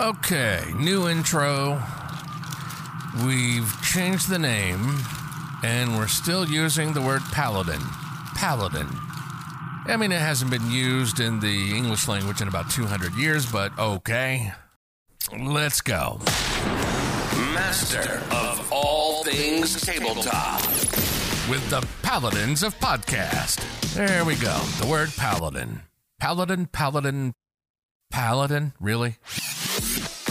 Okay, new intro. We've changed the name, and we're still using the word paladin. Paladin. I mean, it hasn't been used in the English language in about 200 years, but okay. Let's go. Master of all things tabletop. With the Paladins of Podcast. There we go. The word paladin. Paladin, paladin, paladin? Really?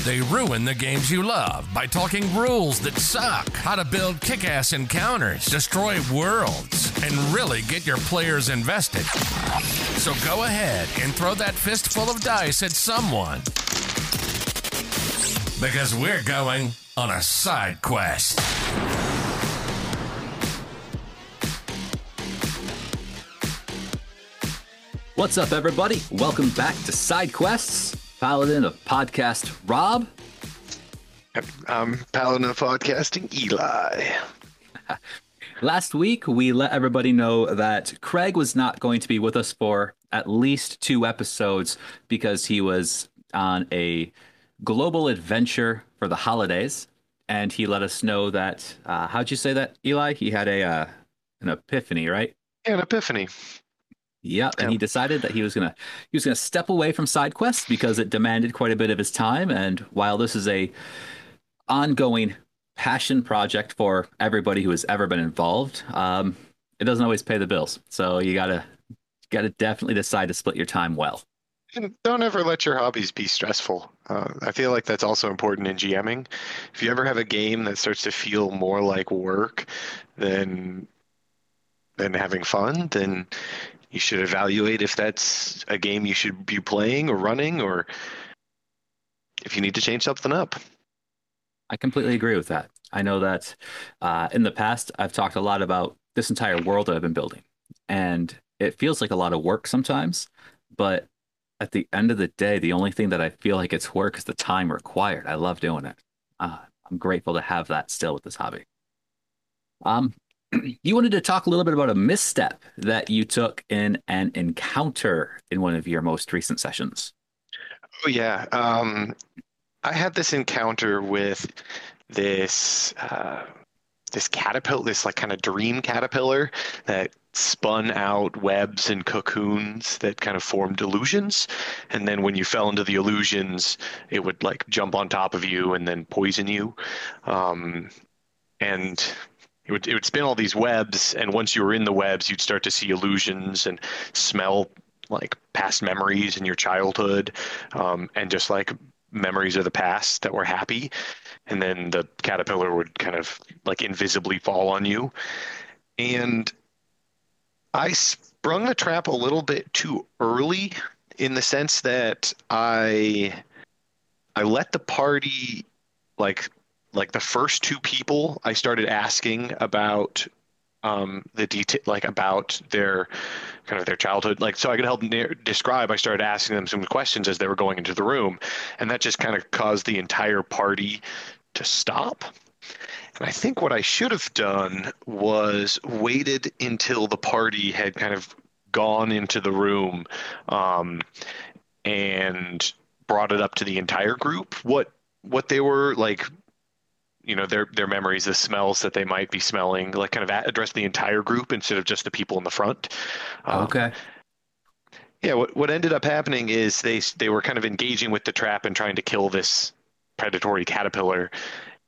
They ruin the games you love by talking rules that suck, how to build kick ass encounters, destroy worlds, and really get your players invested. So go ahead and throw that fistful of dice at someone. Because we're going on a side quest. What's up, everybody? Welcome back to Side Quests, Paladin of Podcast Rob. I'm Paladin of Podcasting, Eli. Last week, we let everybody know that Craig was not going to be with us for at least two episodes because he was on a global adventure for the holidays. And he let us know that, uh, how'd you say that, Eli? He had a uh, an epiphany, right? An epiphany. Yeah, and he decided that he was gonna he was gonna step away from side quests because it demanded quite a bit of his time. And while this is a ongoing passion project for everybody who has ever been involved, um, it doesn't always pay the bills. So you gotta you gotta definitely decide to split your time well. And don't ever let your hobbies be stressful. Uh, I feel like that's also important in GMing. If you ever have a game that starts to feel more like work than than having fun, then you should evaluate if that's a game you should be playing or running or if you need to change something up. I completely agree with that. I know that uh, in the past, I've talked a lot about this entire world that I've been building, and it feels like a lot of work sometimes. But at the end of the day, the only thing that I feel like it's work is the time required. I love doing it. Uh, I'm grateful to have that still with this hobby. Um, you wanted to talk a little bit about a misstep that you took in an encounter in one of your most recent sessions. Oh yeah, um, I had this encounter with this uh, this caterpillar, this like kind of dream caterpillar that spun out webs and cocoons that kind of formed illusions, and then when you fell into the illusions, it would like jump on top of you and then poison you, um, and it would it would spin all these webs, and once you were in the webs, you'd start to see illusions and smell like past memories in your childhood, um, and just like memories of the past that were happy, and then the caterpillar would kind of like invisibly fall on you, and I sprung the trap a little bit too early in the sense that I I let the party like like the first two people I started asking about um, the detail, like about their kind of their childhood, like so I could help describe. I started asking them some questions as they were going into the room, and that just kind of caused the entire party to stop. And I think what I should have done was waited until the party had kind of gone into the room, um, and brought it up to the entire group. What what they were like you know their their memories the smells that they might be smelling like kind of address the entire group instead of just the people in the front. Um, okay. Yeah what what ended up happening is they they were kind of engaging with the trap and trying to kill this predatory caterpillar.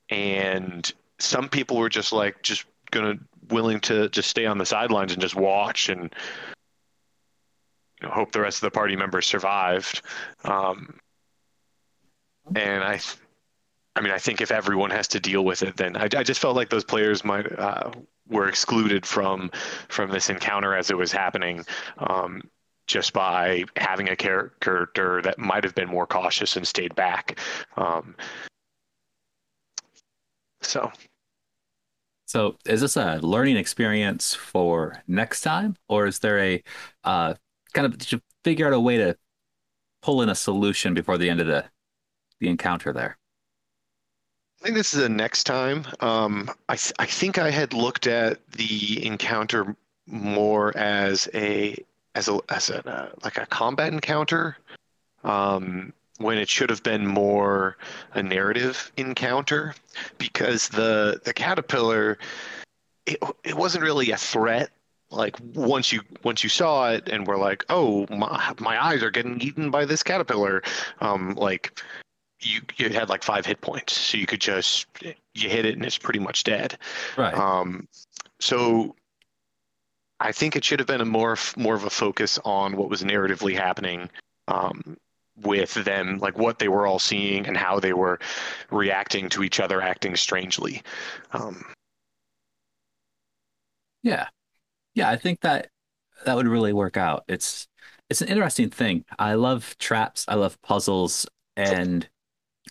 And some people were just like just gonna willing to just stay on the sidelines and just watch and you know, hope the rest of the party members survived. Um, and I I mean, I think if everyone has to deal with it, then I, I just felt like those players might uh, were excluded from from this encounter as it was happening, um, just by having a character that might have been more cautious and stayed back. Um, so, so is this a learning experience for next time, or is there a uh, kind of to figure out a way to pull in a solution before the end of the the encounter there? I think this is the next time. Um, I th- I think I had looked at the encounter more as a as a as a uh, like a combat encounter, um, when it should have been more a narrative encounter because the the caterpillar it, it wasn't really a threat like once you once you saw it and were like oh my, my eyes are getting eaten by this caterpillar um like you you had like five hit points so you could just you hit it and it's pretty much dead Right. um so i think it should have been a more more of a focus on what was narratively happening um with them like what they were all seeing and how they were reacting to each other acting strangely um Yeah. Yeah, I think that that would really work out. It's it's an interesting thing. I love traps, I love puzzles, and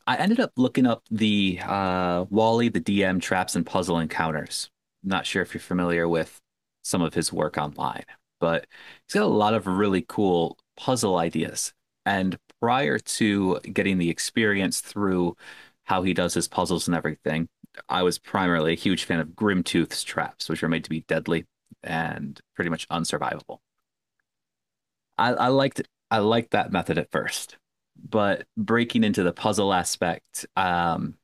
I ended up looking up the uh Wally the DM traps and puzzle encounters. Not sure if you're familiar with some of his work online, but he's got a lot of really cool puzzle ideas. And prior to getting the experience through how he does his puzzles and everything, I was primarily a huge fan of Grimtooth's traps, which are made to be deadly and pretty much unsurvivable. I, I liked I liked that method at first, but breaking into the puzzle aspect, um,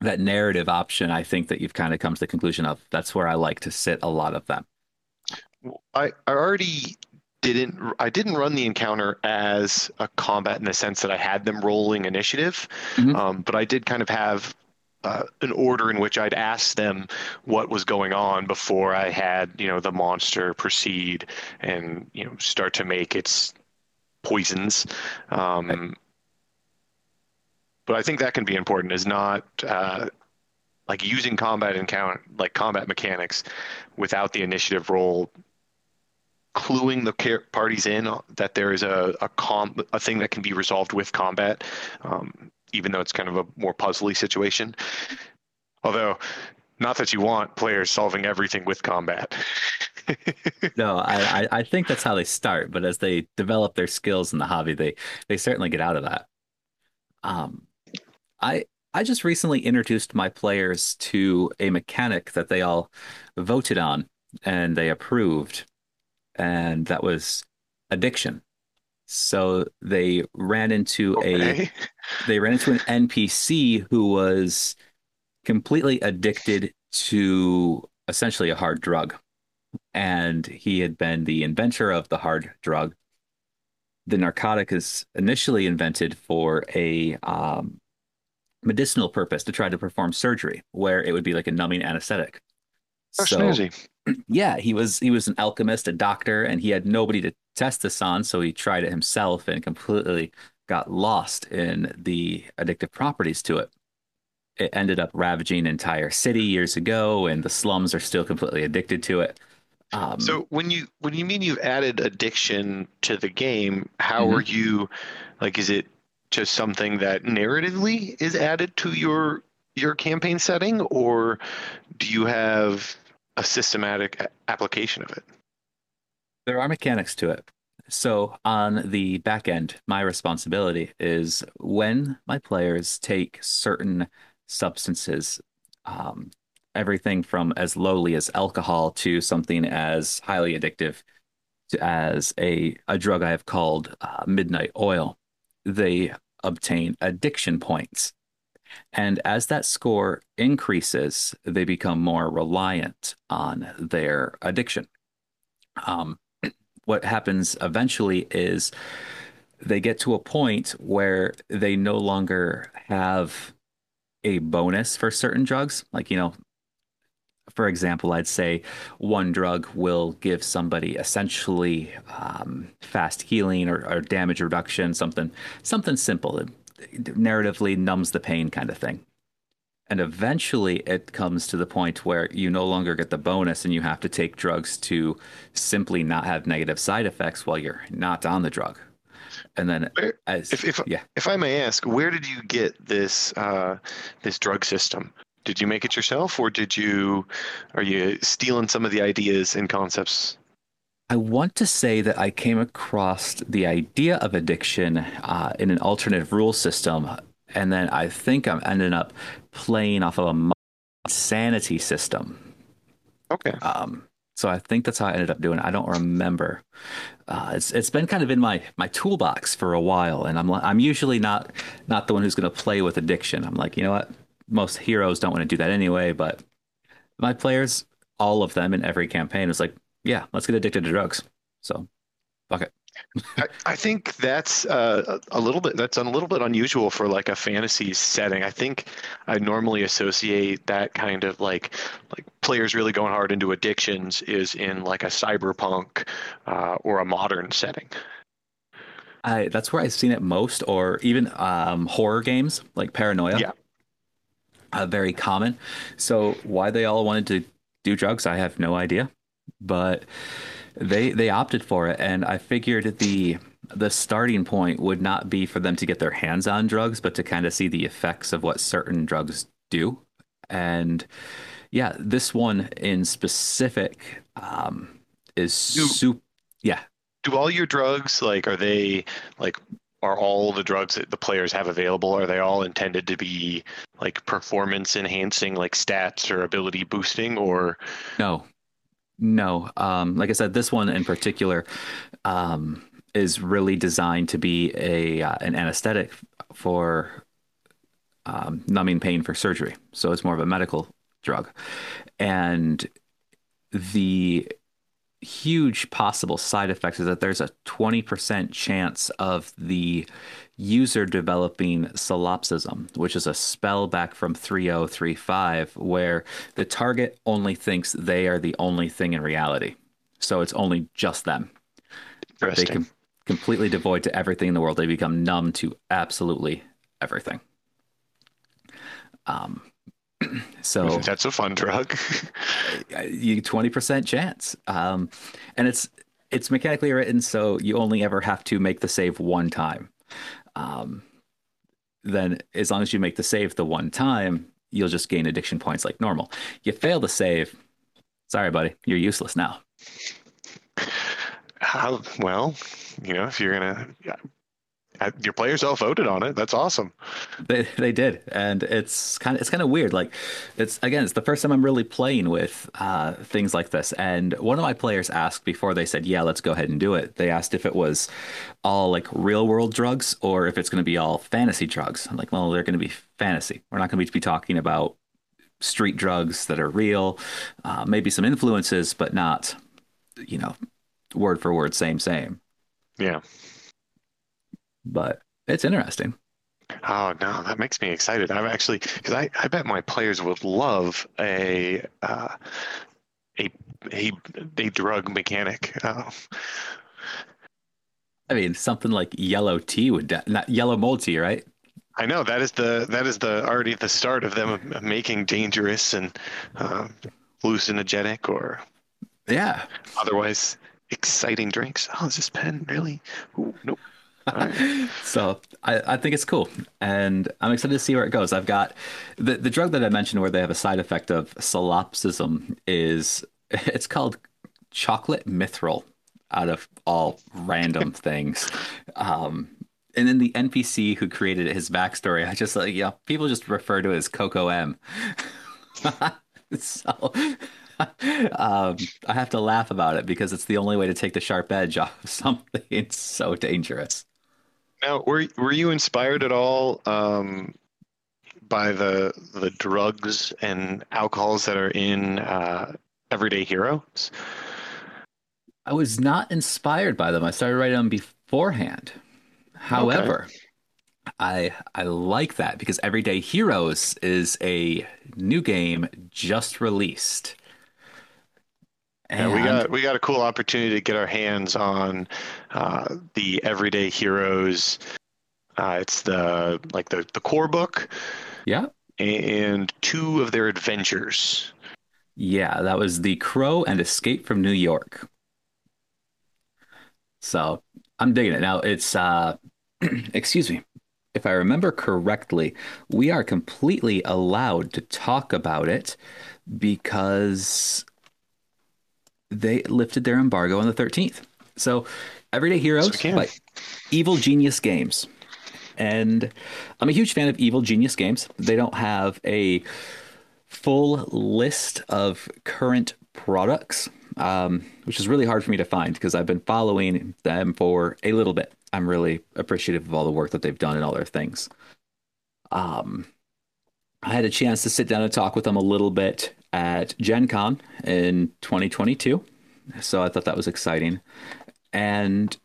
that narrative option, I think that you've kind of come to the conclusion of that's where I like to sit a lot of them. I, I already didn't I didn't run the encounter as a combat in the sense that I had them rolling initiative, Mhm. um, but I did kind of have uh, an order in which I'd ask them what was going on before I had you know the monster proceed and you know start to make its poisons. Um, But I think that can be important. Is not uh, like using combat encounter like combat mechanics without the initiative roll cluing the parties in that there is a a, com- a thing that can be resolved with combat, um, even though it's kind of a more puzzly situation. Although, not that you want players solving everything with combat. No, I, I I think that's how they start, but as they develop their skills in the hobby, they they certainly get out of that. Um, I I just recently introduced my players to a mechanic that they all voted on and they approved, and that was addiction. So they ran into a they ran into an NPC who was completely addicted to essentially a hard drug. And he had been the inventor of the hard drug. The narcotic is initially invented for a um, medicinal purpose to try to perform surgery, where it would be like a numbing anesthetic. Oh, So, snoozy. yeah, he was he was an alchemist, a doctor, and he had nobody to test this on, so he tried it himself and completely got lost in the addictive properties to it. It ended up ravaging entire city years ago, and the slums are still completely addicted to it. Um, So when you when you mean you've added addiction to the game, how Mhm. are you like is it just something that narratively is added to your your campaign setting or do you have a systematic application of it? There are mechanics to it. So on the back end, my responsibility is when my players take certain substances, um, everything from as lowly as alcohol to something as highly addictive to as a, a drug I have called uh, midnight oil, they obtain addiction points. And as that score increases, they become more reliant on their addiction. Um, what happens eventually is they get to a point where they no longer have a bonus for certain drugs. Like, you know, for example, I'd say one drug will give somebody essentially um, fast healing or, or damage reduction, something something simple. It narratively numbs the pain kind of thing. And eventually it comes to the point where you no longer get the bonus and you have to take drugs to simply not have negative side effects while you're not on the drug. And then Where- as If if yeah, if I may ask, where did you get this uh, this drug system? Did you make it yourself, or did you are you stealing some of the ideas and concepts? I want to say that I came across the idea of addiction uh, in an alternative rule system, and then I think I'm ending up playing off of a sanity system. Okay. Um, So I think that's how I ended up doing it. I don't remember. Uh, it's it's been kind of in my my toolbox for a while, and I'm I'm usually not not the one who's going to play with addiction. I'm like, you know what? Most heroes don't want to do that anyway, but my players, all of them in every campaign, is like, yeah, let's get addicted to drugs. So, fuck it. I, I think that's uh, a little bit that's a little bit unusual for like a fantasy setting. I think I normally associate that kind of like like players really going hard into addictions is in like a cyberpunk uh, or a modern setting. I that's where I've seen it most, or even um, horror games like Paranoia. Yeah. Uh, very common. So why they all wanted to do drugs, I have no idea. But they they opted for it, and I figured the the starting point would not be for them to get their hands on drugs, but to kind of see the effects of what certain drugs do. And yeah, this one in specific um, is super. Yeah, Do all your drugs like are they like are all the drugs that the players have available are they all intended to be like performance enhancing like stats or ability boosting or No, no. Um, like I said, this one in particular um, is really designed to be a uh, an anesthetic for um, numbing pain for surgery. So it's more of a medical drug, and the huge possible side effects is that there's a 20% chance of the user developing solipsism, which is a spell back from 3035, where the target only thinks they are the only thing in reality. So it's only just them. They com- completely devoid to everything in the world. They become numb to absolutely everything. Um, so that's a fun drug you 20% chance. Um, and it's it's mechanically written so you only ever have to make the save one time. Um, then as long as you make the save the one time, you'll just gain addiction points like normal. You fail the save, sorry buddy, you're useless now. How, well you know if you're gonna your players all voted on it that's awesome They they did, and it's kind of it's kind of weird. Like it's again, it's the first time I'm really playing with uh, things like this. And one of my players asked before they said, "Yeah, let's go ahead and do it." They asked if it was all like real world drugs or if it's going to be all fantasy drugs. I'm like, well, they're going to be fantasy. We're not going to be talking about street drugs that are real. Uh, maybe some influences, but not, you know, word for word, same same. yeah But it's interesting. Oh no, that makes me excited. I'm actually because I, I bet my players would love a uh, a a a drug mechanic. Uh, I mean, something like yellow tea would de- not yellow mold tea, right? I know that is the that is the already the start of them making dangerous and uh, hallucinogenic or Yeah. otherwise exciting drinks. Oh, is this pen really? Ooh, nope. Right. So I, I think it's cool, and I'm excited to see where it goes. I've got the the drug that I mentioned where they have a side effect of solipsism is it's called chocolate mithril out of all random things. Um, and then the NPC who created his backstory, I just like yeah, people just refer to it as Coco M. so um, I have to laugh about it because it's the only way to take the sharp edge off of something. It's so dangerous. Now, were were you inspired at all um, by the the drugs and alcohols that are in uh, Everyday Heroes? I was not inspired by them. I started writing them beforehand. However, I I like that because Everyday Heroes is a new game just released. Yeah, we got we got a cool opportunity to get our hands on uh, the Everyday Heroes. Uh, it's the like the the core book yeah. and two of their adventures. Yeah, that was The Crow and Escape from New York. So I'm digging it. Now it's uh excuse me. If I remember correctly, we are completely allowed to talk about it because they lifted their embargo on the 13th. So Everyday Heroes Yes, by Evil Genius Games. And I'm a huge fan of Evil Genius Games. They don't have a full list of current products, um, which is really hard for me to find because I've been following them for a little bit. I'm really appreciative of all the work that they've done and all their things. Um, I had a chance to sit down and talk with them a little bit at Gen Con in 2022. So I thought that was exciting. And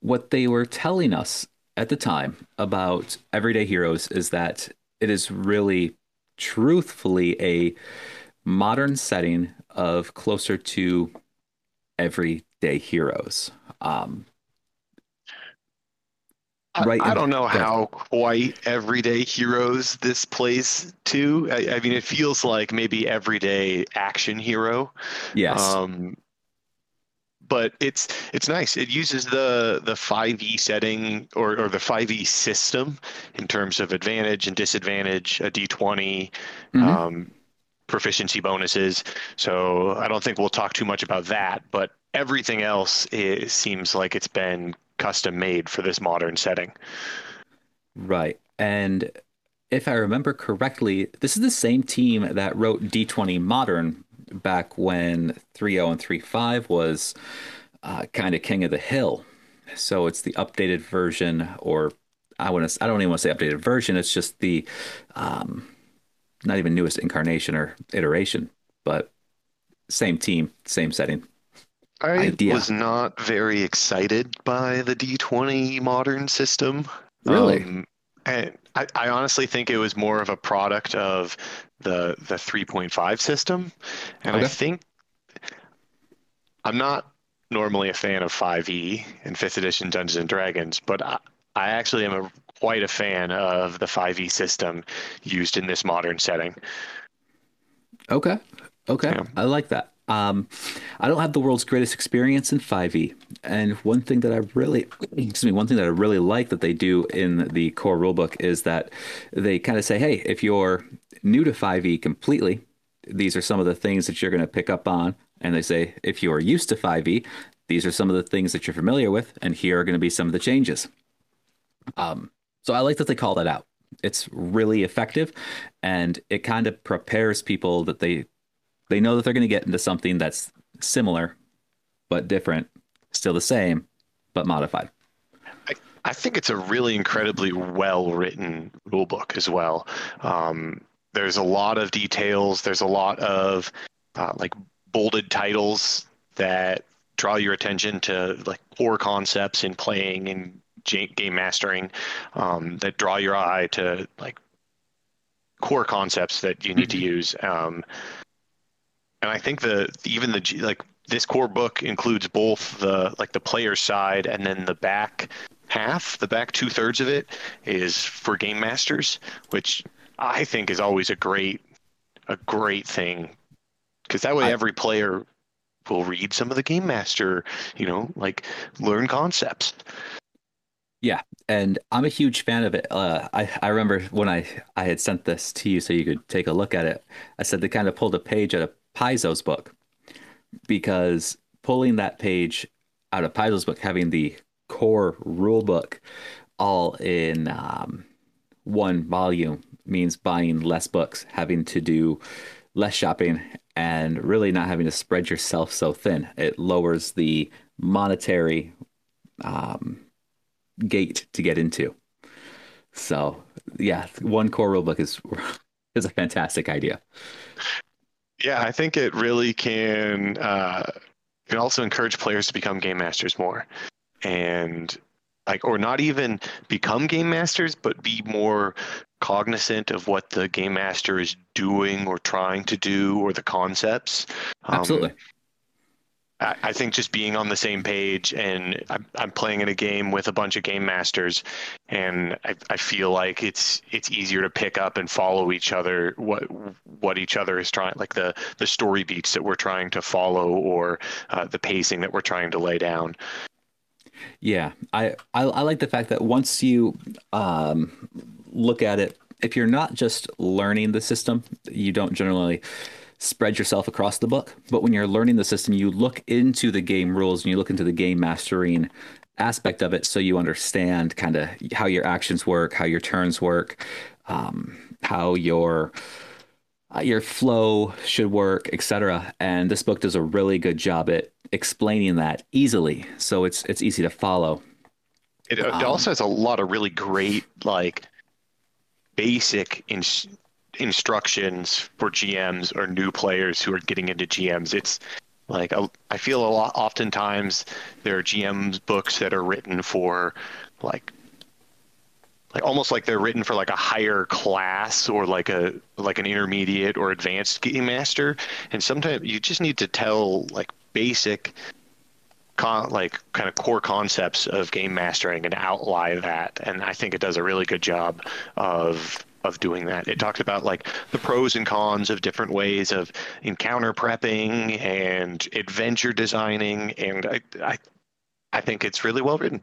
what they were telling us at the time about Everyday Heroes is that it is really, truthfully, a modern setting of closer to everyday heroes. Um, right. I, I don't know how quite everyday heroes this plays to. I, I, mean, it feels like maybe everyday action hero. Yes. Um, but it's it's nice. It uses the the 5e setting or, or the 5e system in terms of advantage and disadvantage, a d20, mm-hmm. um, proficiency bonuses. So I don't think we'll talk too much about that. But everything else is, seems like it's been custom made for this modern setting. Right, and if I remember correctly, this is the same team that wrote D20 Modern back when 3.0 and 3.5 was uh, kind of king of the hill. So it's the updated version, or I want to, I don't even want to say updated version. It's just the, um, not even newest incarnation or iteration, but same team, same setting. I idea. was not very excited by the D20 modern system. Really? Um, and I, I honestly think it was more of a product of the the 3.5 system, and okay. I think I'm not normally a fan of 5e and 5th edition Dungeons and Dragons, but I, I actually am a, quite a fan of the 5e system used in this modern setting. Okay. Okay. Yeah. I like that. Um, I don't have the world's greatest experience in 5e, and one thing that I really, excuse me, one thing that I really like that they do in the core rulebook is that they kind of say, hey, if you're new to 5e completely, these are some of the things that you're going to pick up on. And they say, if you are used to 5e, these are some of the things that you're familiar with, and here are going to be some of the changes. Um, so I like that they call that out. It's really effective, and it kind of prepares people that they they know that they're going to get into something that's similar but different, still the same but modified. I, I think it's a really incredibly well written rule book as well. Um, there's a lot of details. There's a lot of uh, like bolded titles that draw your attention to like core concepts in playing and game mastering um, that draw your eye to like core concepts that you need mm-hmm. to use. Um, and I think the even the like this core book includes both the like the player side and then the back half. The back two thirds of it is for game masters, which I think is always a great a great thing because that way I, every player will read some of the game master, you know, like learn concepts. Yeah, and I'm a huge fan of it. Uh, I I remember when I I had sent this to you so you could take a look at it. I said they kind of pulled a page out of Paizo's book because pulling that page out of Paizo's book, having the core rule book all in um, one volume means buying less books, having to do less shopping, and really not having to spread yourself so thin. It lowers the monetary um, gate to get into. So, yeah, one core rulebook is is a fantastic idea. Yeah, I think it really can uh, can also encourage players to become game masters more, and like or not even become game masters, but be more cognizant of what the game master is doing or trying to do or the concepts. Um, Absolutely. I, think just being on the same page and I'm, playing in a game with a bunch of game masters and I, I feel like it's it's easier to pick up and follow each other what what each other is trying like the the story beats that we're trying to follow or uh, the pacing that we're trying to lay down. Yeah I, I, I like the fact that once you um, look at it if you're not just learning the system you don't generally spread yourself across the book. But when you're learning the system, you look into the game rules and you look into the game mastering aspect of it so you understand kind of how your actions work, how your turns work, um, how your uh, your flow should work, etc. And this book does a really good job at explaining that easily, so it's it's easy to follow. It, it also has a lot of really great like basic in, instructions for GMs or new players who are getting into GMs. It's like a, I feel a lot. Oftentimes, there are GMs books that are written for like like almost like they're written for like a higher class or like a like an intermediate or advanced game master and sometimes you just need to tell like basic con- like kind of core concepts of game mastering and outline that and i think it does a really good job of of doing that it talks about like the pros and cons of different ways of encounter prepping and adventure designing and i i, I think it's really well written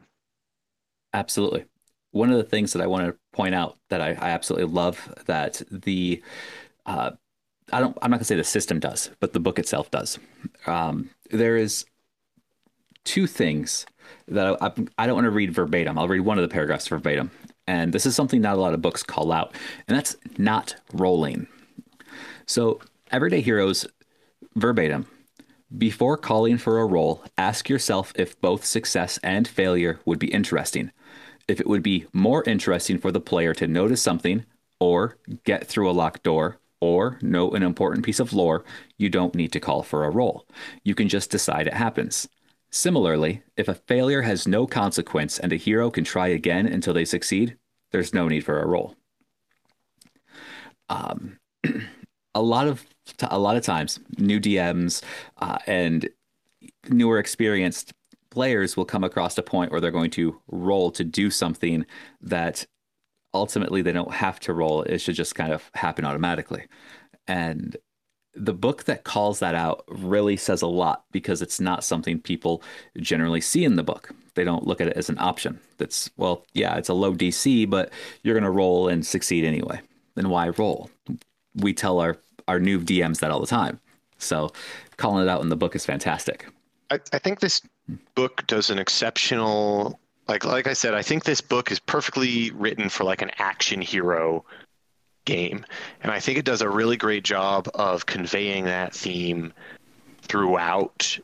absolutely one of the things that I want to point out that I, I absolutely love that the uh, I don't I'm not gonna say the system does, but the book itself does. Um, there is two things that I, I don't want to read verbatim. I'll read one of the paragraphs verbatim, and this is something not a lot of books call out, and that's not rolling. So everyday heroes verbatim. Before calling for a roll, ask yourself if both success and failure would be interesting if it would be more interesting for the player to notice something or get through a locked door or know an important piece of lore, you don't need to call for a roll. You can just decide it happens. Similarly, if a failure has no consequence and a hero can try again until they succeed, there's no need for a roll. Um, a lot of a lot of times, new DMs uh, and newer experienced players will come across a point where they're going to roll to do something that ultimately they don't have to roll. It should just kind of happen automatically. And the book that calls that out really says a lot because it's not something people generally see in the book. They don't look at it as an option. That's, well, yeah, it's a low DC, but you're going to roll and succeed anyway. Then why roll? We tell our, our new DMs that all the time. So calling it out in the book is fantastic. I, I think this book does an exceptional like like I said, I think this book is perfectly written for like an action hero game. And I think it does a really great job of conveying that theme throughout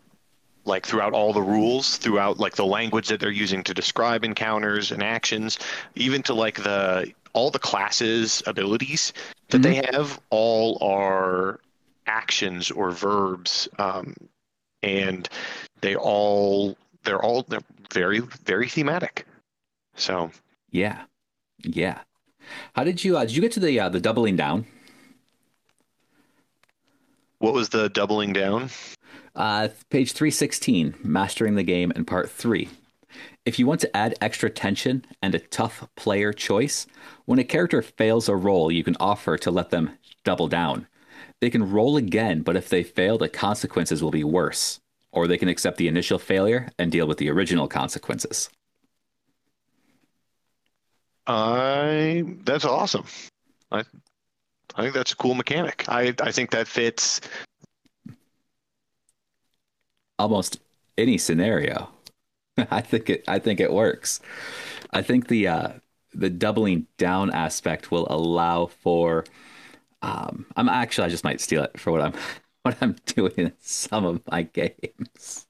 like throughout all the rules, throughout like the language that they're using to describe encounters and actions, even to like the all the classes abilities that mm-hmm. they have all are actions or verbs um, and they all they're all they're very very thematic. So yeah, yeah. How did you uh, did you get to the uh, the doubling down? What was the doubling down? Uh, page three sixteen, mastering the game, and part three. If you want to add extra tension and a tough player choice, when a character fails a roll, you can offer to let them double down. They can roll again, but if they fail, the consequences will be worse or they can accept the initial failure and deal with the original consequences. I that's awesome. I I think that's a cool mechanic. I I think that fits almost any scenario. I think it I think it works. I think the uh, the doubling down aspect will allow for um, I'm actually I just might steal it for what I'm what I'm doing in some of my games.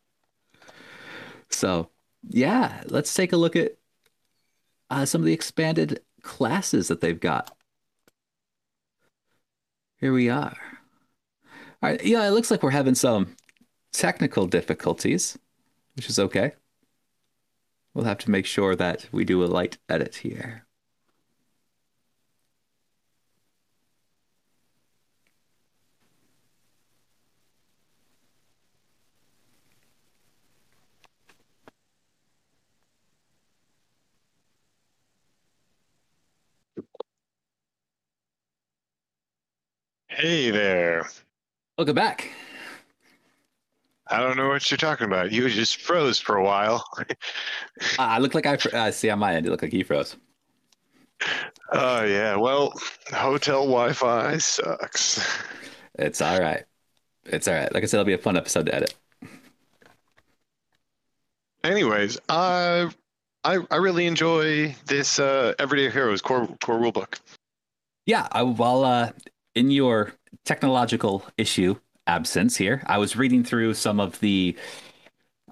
So, yeah, let's take a look at uh, some of the expanded classes that they've got. Here we are. All right, yeah, it looks like we're having some technical difficulties, which is okay. We'll have to make sure that we do a light edit here. Hey there. Welcome back. I don't know what you're talking about. You just froze for a while. I look like I uh, see on my end. It looked like he froze. Oh yeah. Well, hotel Wi-Fi sucks. It's all right. It's all right. Like I said, it'll be a fun episode to edit. Anyways, I I I really enjoy this uh, Everyday Heroes core core rulebook. Yeah, I, will uh, in your technological issue absence here, I was reading through some of the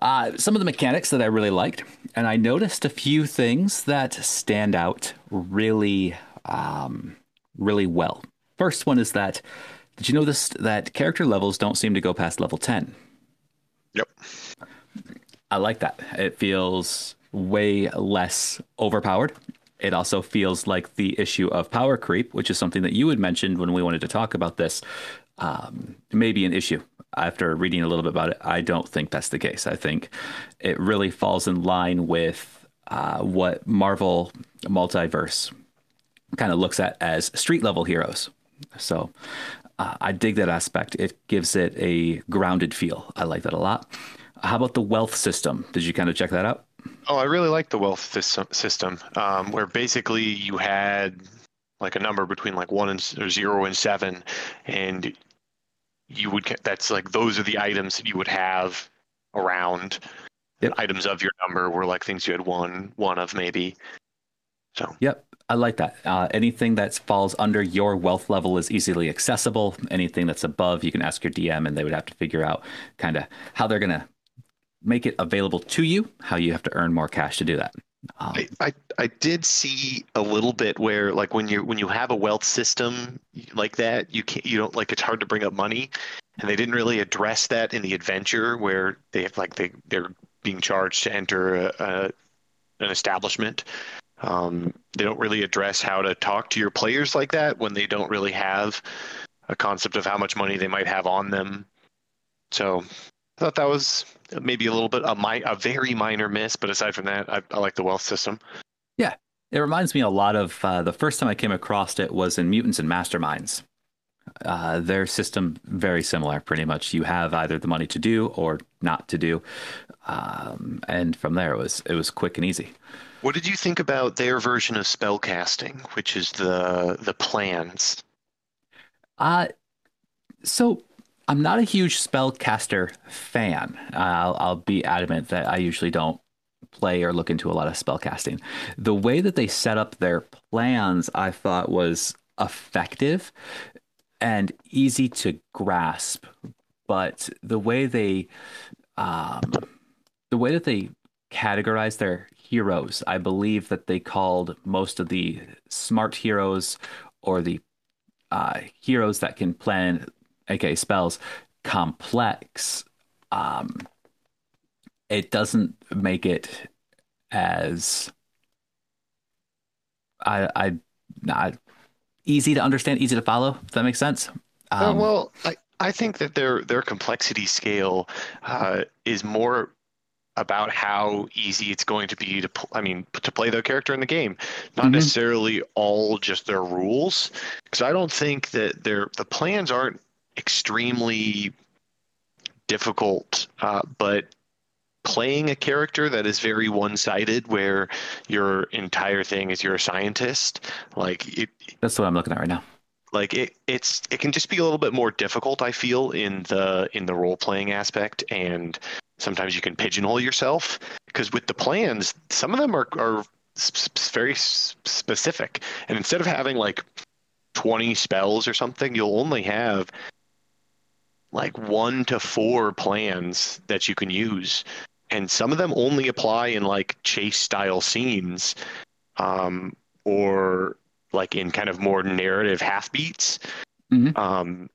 uh, some of the mechanics that I really liked, and I noticed a few things that stand out really, um, really well. First one is that did you notice that character levels don't seem to go past level ten? Yep. I like that. It feels way less overpowered. It also feels like the issue of power creep, which is something that you had mentioned when we wanted to talk about this, um, may be an issue. After reading a little bit about it, I don't think that's the case. I think it really falls in line with uh, what Marvel Multiverse kind of looks at as street level heroes. So uh, I dig that aspect. It gives it a grounded feel. I like that a lot. How about the wealth system? Did you kind of check that out? Oh, I really like the wealth system, um, where basically you had like a number between like one and or zero and seven, and you would that's like those are the items that you would have around. Yep. Items of your number were like things you had one one of maybe. So Yep. I like that. Uh, anything that falls under your wealth level is easily accessible. Anything that's above, you can ask your DM, and they would have to figure out kind of how they're going to make it available to you, how you have to earn more cash to do that. Um, I, I I did see a little bit where like when you when you have a wealth system like that you can't you don't like it's hard to bring up money. And they didn't really address that in the adventure where they have like they they're being charged to enter a, a, an establishment. Um, they don't really address how to talk to your players like that when they don't really have a concept of how much money they might have on them. So I thought that was maybe a little bit a, mi- a very minor miss, but aside from that, I, I like the wealth system. Yeah, it reminds me a lot of uh, the first time I came across it was in Mutants and Masterminds. Uh, their system very similar, pretty much. You have either the money to do or not to do, um, and from there it was it was quick and easy. What did you think about their version of spellcasting, which is the the plans? Uh, so I'm not a huge spellcaster fan. I'll, I'll be adamant that I usually don't play or look into a lot of spellcasting. The way that they set up their plans, I thought was effective and easy to grasp. But the way they, um, the way that they categorize their heroes, I believe that they called most of the smart heroes or the uh, heroes that can plan, aka spells, complex. Um, it doesn't make it as I I not easy to understand, easy to follow. If that makes sense. Um, well, I, I think that their their complexity scale uh, is more about how easy it's going to be to pl- I mean to play their character in the game, not Mhm. necessarily all just their rules. Because I don't think that their the plans aren't extremely difficult, uh, but playing a character that is very one-sided where your entire thing is you're a scientist like it that's what I'm looking at right now. like it it's it can just be a little bit more difficult i feel in the in the role playing aspect and sometimes you can pigeonhole yourself because with the plans some of them are are very specific and instead of having like 20 spells or something you'll only have like one to four plans that you can use and some of them only apply in like chase style scenes um, or like in kind of more narrative half beats Mhm. um,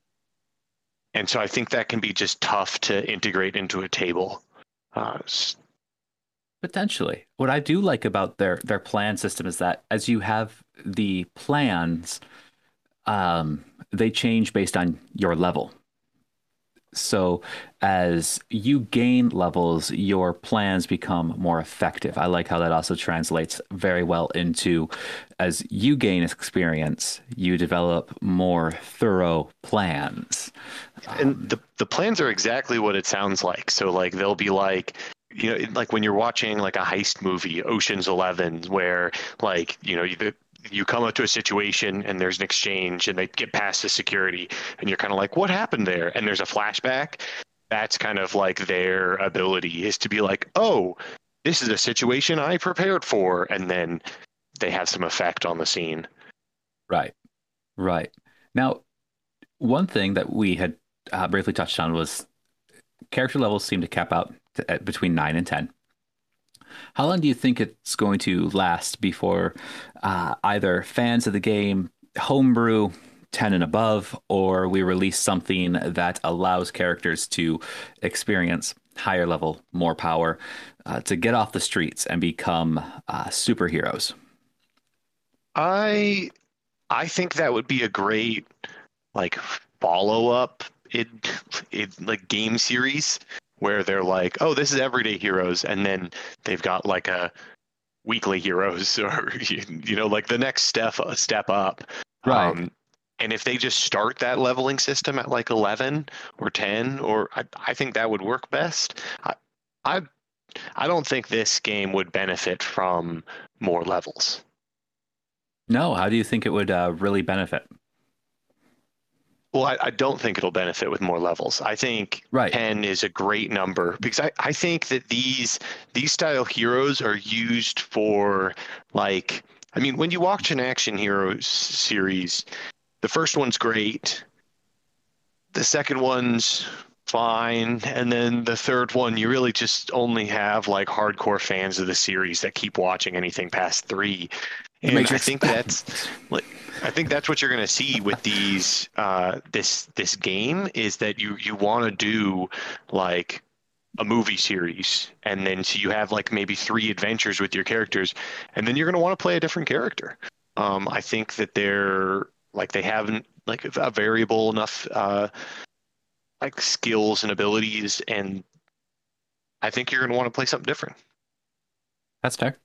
and so i think that can be just tough to integrate into a table uh, Potentially. What I do like about their their plan system is that as you have the plans, um, they change based on your level. So as you gain levels, your plans become more effective. I like how that also translates very well into as you gain experience, you develop more thorough plans. and the the plans are exactly what it sounds like. So like they'll be like you know like when you're watching like a heist movie, Ocean's 11 where like you know you you come up to a situation and there's an exchange and they get past the security and you're kind of like what happened there and there's a flashback that's kind of like their ability is to be like oh this is a situation i prepared for and then they have some effect on the scene Right. Right. Now, one thing that we had uh, briefly touched on was character levels seem to cap out to, at between nine and ten. How long do you think it's going to last before uh, either fans of the game homebrew 10 and above, or we release something that allows characters to experience higher level, more power, uh, to get off the streets and become uh, superheroes? I I think that would be a great like follow up in in like game series where they're like, oh, this is everyday heroes, and then they've got like a weekly heroes or you know like the next step step up. Right. Um, and if they just start that leveling system at like 11 or 10 or I, I think that would work best. I, I I don't think this game would benefit from more levels. No, how do you think it would uh, really benefit? Well, I, I don't think it'll benefit with more levels. I think Right. 10 is a great number because I, I think that these these style heroes are used for like I mean when you watch an action heroes series, the first one's great, the second one's fine, and then the third one you really just only have like hardcore fans of the series that keep watching anything past three. And I think that's like I think that's what you're going to see with these uh, this this game is that you you want to do like a movie series and then so you have like maybe three adventures with your characters and then you're going to want to play a different character. Um, I think that they're like they haven't like a variable enough uh, like skills and abilities and I think you're going to want to play something different That's fair.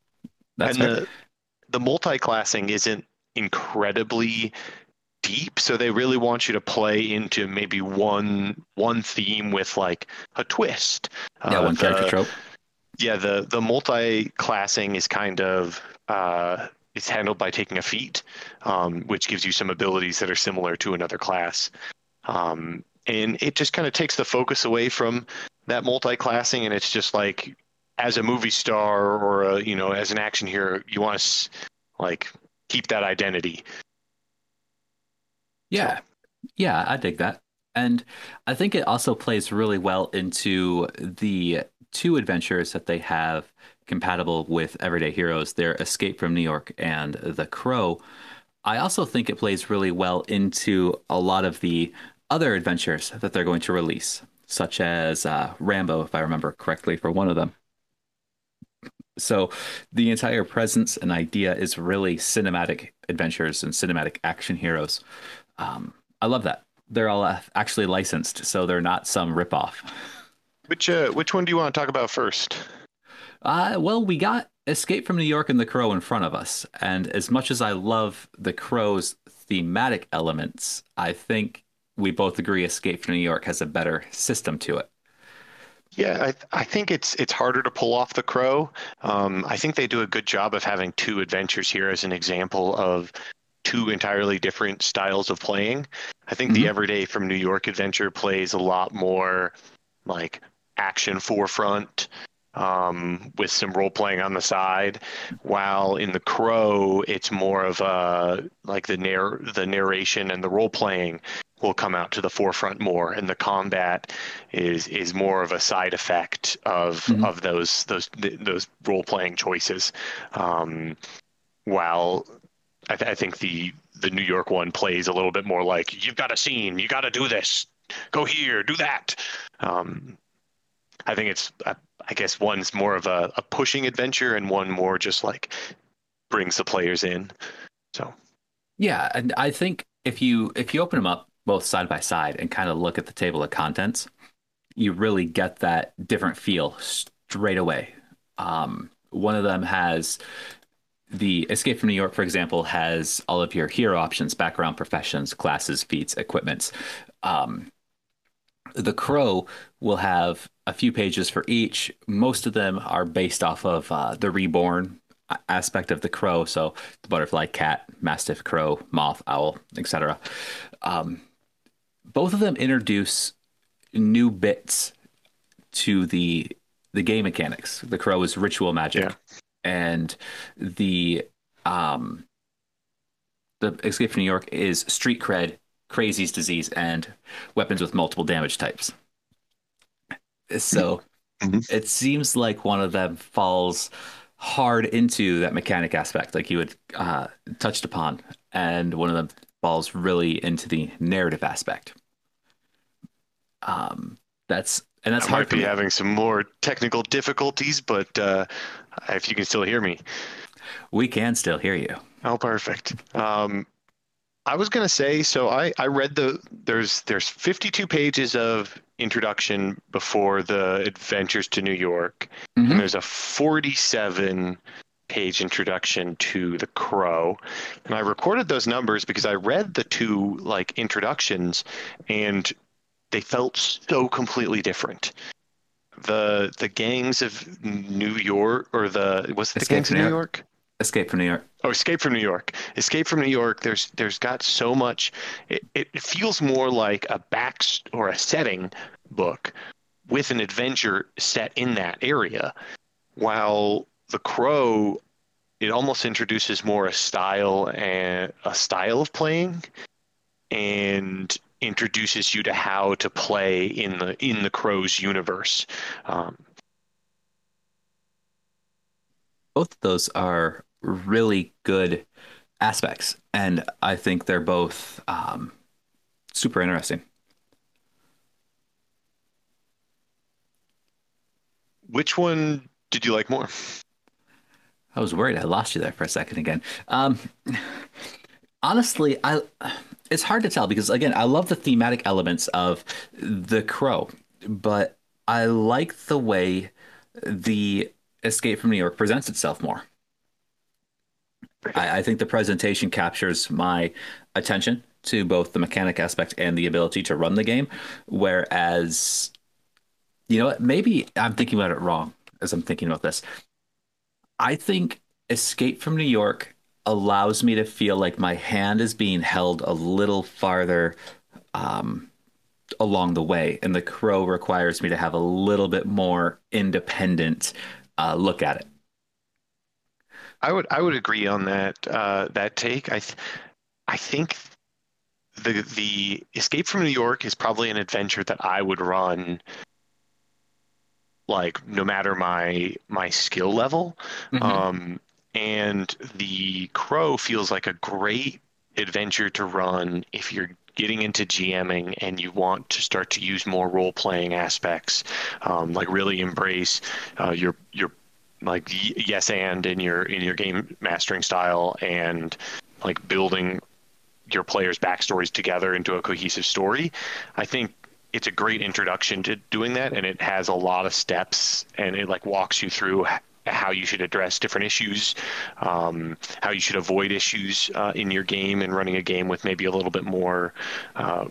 That's and fair. the the multi-classing isn't incredibly deep so they really want you to play into maybe one one theme with like a twist yeah, Uh, one character the- trope. yeah the the multi-classing is kind of uh it's handled by taking a feat um, which gives you some abilities that are similar to another class um, and it just kind of takes the focus away from that multi-classing and it's just like as a movie star or a, you know as an action hero you want to like keep that identity Yeah. Yeah, I dig that. And I think it also plays really well into the two adventures that they have compatible with Everyday Heroes, their Escape from New York and The Crow. I also think it plays really well into a lot of the other adventures that they're going to release, such as uh, Rambo, if I remember correctly, for one of them. So the entire presence and idea is really cinematic adventures and cinematic action heroes. Um, I love that. They're all uh, actually licensed, so they're not some ripoff. which uh, which one do you want to talk about first Uh, well, we got Escape from New York and The Crow in front of us, and as much as I love The Crow's thematic elements, I think we both agree Escape from New York has a better system to it. Yeah, I, I think it's it's harder to pull off the crow. Um, I think they do a good job of having two adventures here as an example of two entirely different styles of playing. I think the Mhm. Everyday from New York adventure plays a lot more like action forefront um, with some role playing on the side, while in the Crow it's more of a like the narr the narration and the role playing will come out to the forefront more, and the combat is is more of a side effect of Mhm. of those those those role playing choices. Um, while I, th- I think the the New York one plays a little bit more like you've got a scene, you got to do this, go here, do that. Um, I think it's I, I guess one's more of a, a pushing adventure, and one more just like brings the players in. So Yeah, and I think if you if you open them up both side by side and kind of look at the table of contents, you really get that different feel straight away. Um, one of them has the Escape from New York, for example, has all of your hero options, background, professions, classes, feats, equipments. Um, the Crow will have a few pages for each. Most of them are based off of uh, the Reborn aspect of the Crow. So the butterfly, cat, mastiff, crow, moth, owl, etc. Um, both of them introduce new bits to the the game mechanics. The Crow is ritual magic, Yeah. and the um, the Escape from New York is street cred Crazy's Disease and weapons with multiple damage types. So Mhm. it seems like one of them falls hard into that mechanic aspect, like you had uh, touched upon, and one of them falls really into the narrative aspect. Um, that's and that's I hard might be having some more technical difficulties, but uh, if you can still hear me. We can still hear you. Oh, perfect. Um, I was gonna say, so I I read the there's there's 52 pages of introduction before the Adventures to New York, Mhm. and there's a 47 page introduction to the Crow, and I recorded those numbers because I read the two like introductions, and they felt so completely different. The the gangs of New York or the was it the Escape gangs of New New York? Escape from New York. Oh, Escape from New York. Escape from New York. There's there's got so much. It, it feels more like a back or a setting book with an adventure set in that area, while The Crow, it almost introduces more a style and a style of playing, and introduces you to how to play in the in the Crow's universe. Um, both of those are really good aspects and i think they're both um, super interesting which one did you like more? i was worried i lost you there for a second again um, honestly i it's hard to tell because again i love the thematic elements of the crow but i like the way the escape from new york presents itself more I, I think the presentation captures my attention to both the mechanic aspect and the ability to run the game. Whereas, you know? Maybe I'm thinking about it wrong as I'm thinking about this. I think Escape from New York allows me to feel like my hand is being held a little farther um, along the way, and The Crow requires me to have a little bit more independent uh, look at it. I would I would agree on that uh, that take. I th- I think the the Escape from New York is probably an adventure that I would run like no matter my my skill level. Mhm. Um, and the Crow feels like a great adventure to run if you're getting into GMing and you want to start to use more role playing aspects, um, like really embrace uh, your your like yes and in your in your game mastering style and like building your players' backstories together into a cohesive story. I think it's a great introduction to doing that, and it has a lot of steps, and it like walks you through how you should address different issues, um, how you should avoid issues uh, in your game, and running a game with maybe a little bit more. Uh,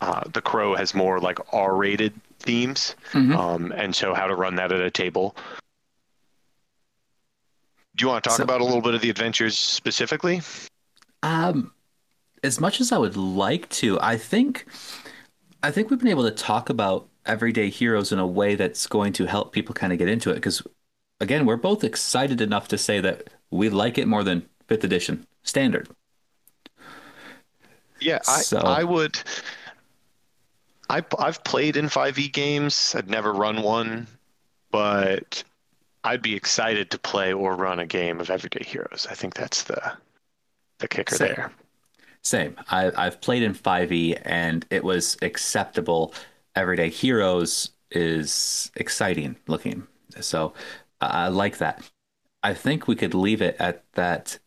uh, the Crow has more like R-rated themes, Mhm. um, and so how to run that at a table. Do you want to talk So- about a little bit of the adventures specifically? Um, as much as I would like to, I think, I think we've been able to talk about everyday heroes in a way that's going to help people kind of get into it. Because, again, we're both excited enough to say that we like it more than fifth edition standard. Yeah, I, So- I would. I, I've played in 5e games. I've never run one, but I'd be excited to play or run a game of Everyday Heroes. I think that's the the kicker Same. there. Same. I, I've played in 5e and it was acceptable. Everyday Heroes is exciting looking. So I like that. I think we could leave it at that.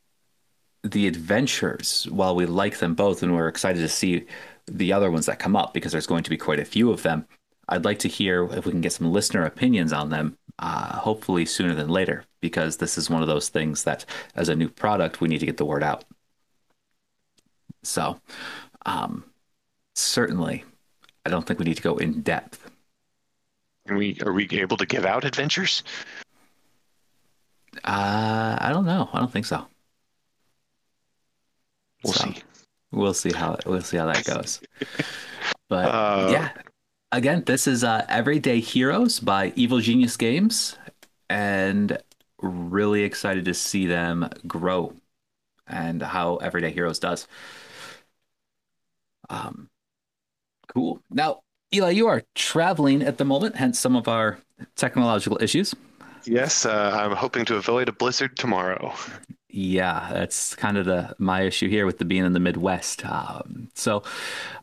The adventures, while we like them both and we're excited to see the other ones that come up because there's going to be quite a few of them, I'd like to hear if we can get some listener opinions on them, uh, hopefully sooner than later, because this is one of those things that, as a new product, we need to get the word out. So, um, certainly, I don't think we need to go in depth. Can we are we able to give out adventures? Uh, I don't know. I don't think so. We'll So, see. We'll see how we'll see how that goes. But Uh, yeah, again, this is uh, Everyday Heroes by Evil Genius Games, and really excited to see them grow and how Everyday Heroes does. Um, cool. Now, Eli, you are traveling at the moment, hence some of our technological issues. Yes, uh, I'm hoping to avoid a blizzard tomorrow. Yeah, that's kind of the my issue here with the being in the Midwest. Um, so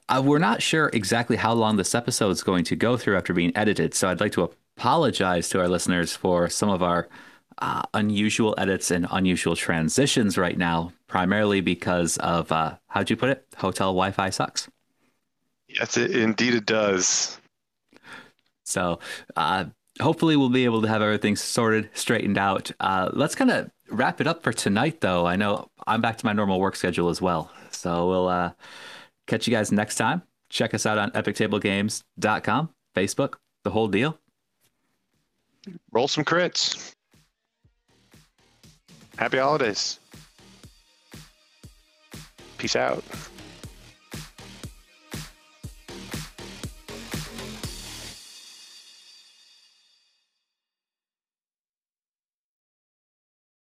uh, we're not sure exactly how long this episode is going to go through after being edited. So I'd like to apologize to our listeners for some of our uh, unusual edits and unusual transitions right now, primarily because of uh, how'd you put it? Hotel Wi-Fi sucks. Yes, it, indeed it does. So uh, hopefully we'll be able to have everything sorted, straightened out. Uh, let's kind of wrap it up for tonight, though. I know I'm back to my normal work schedule as well. So we'll uh, catch you guys next time. Check us out on epictablegames.com, Facebook, the whole deal. Roll some crits. Happy holidays. Peace out.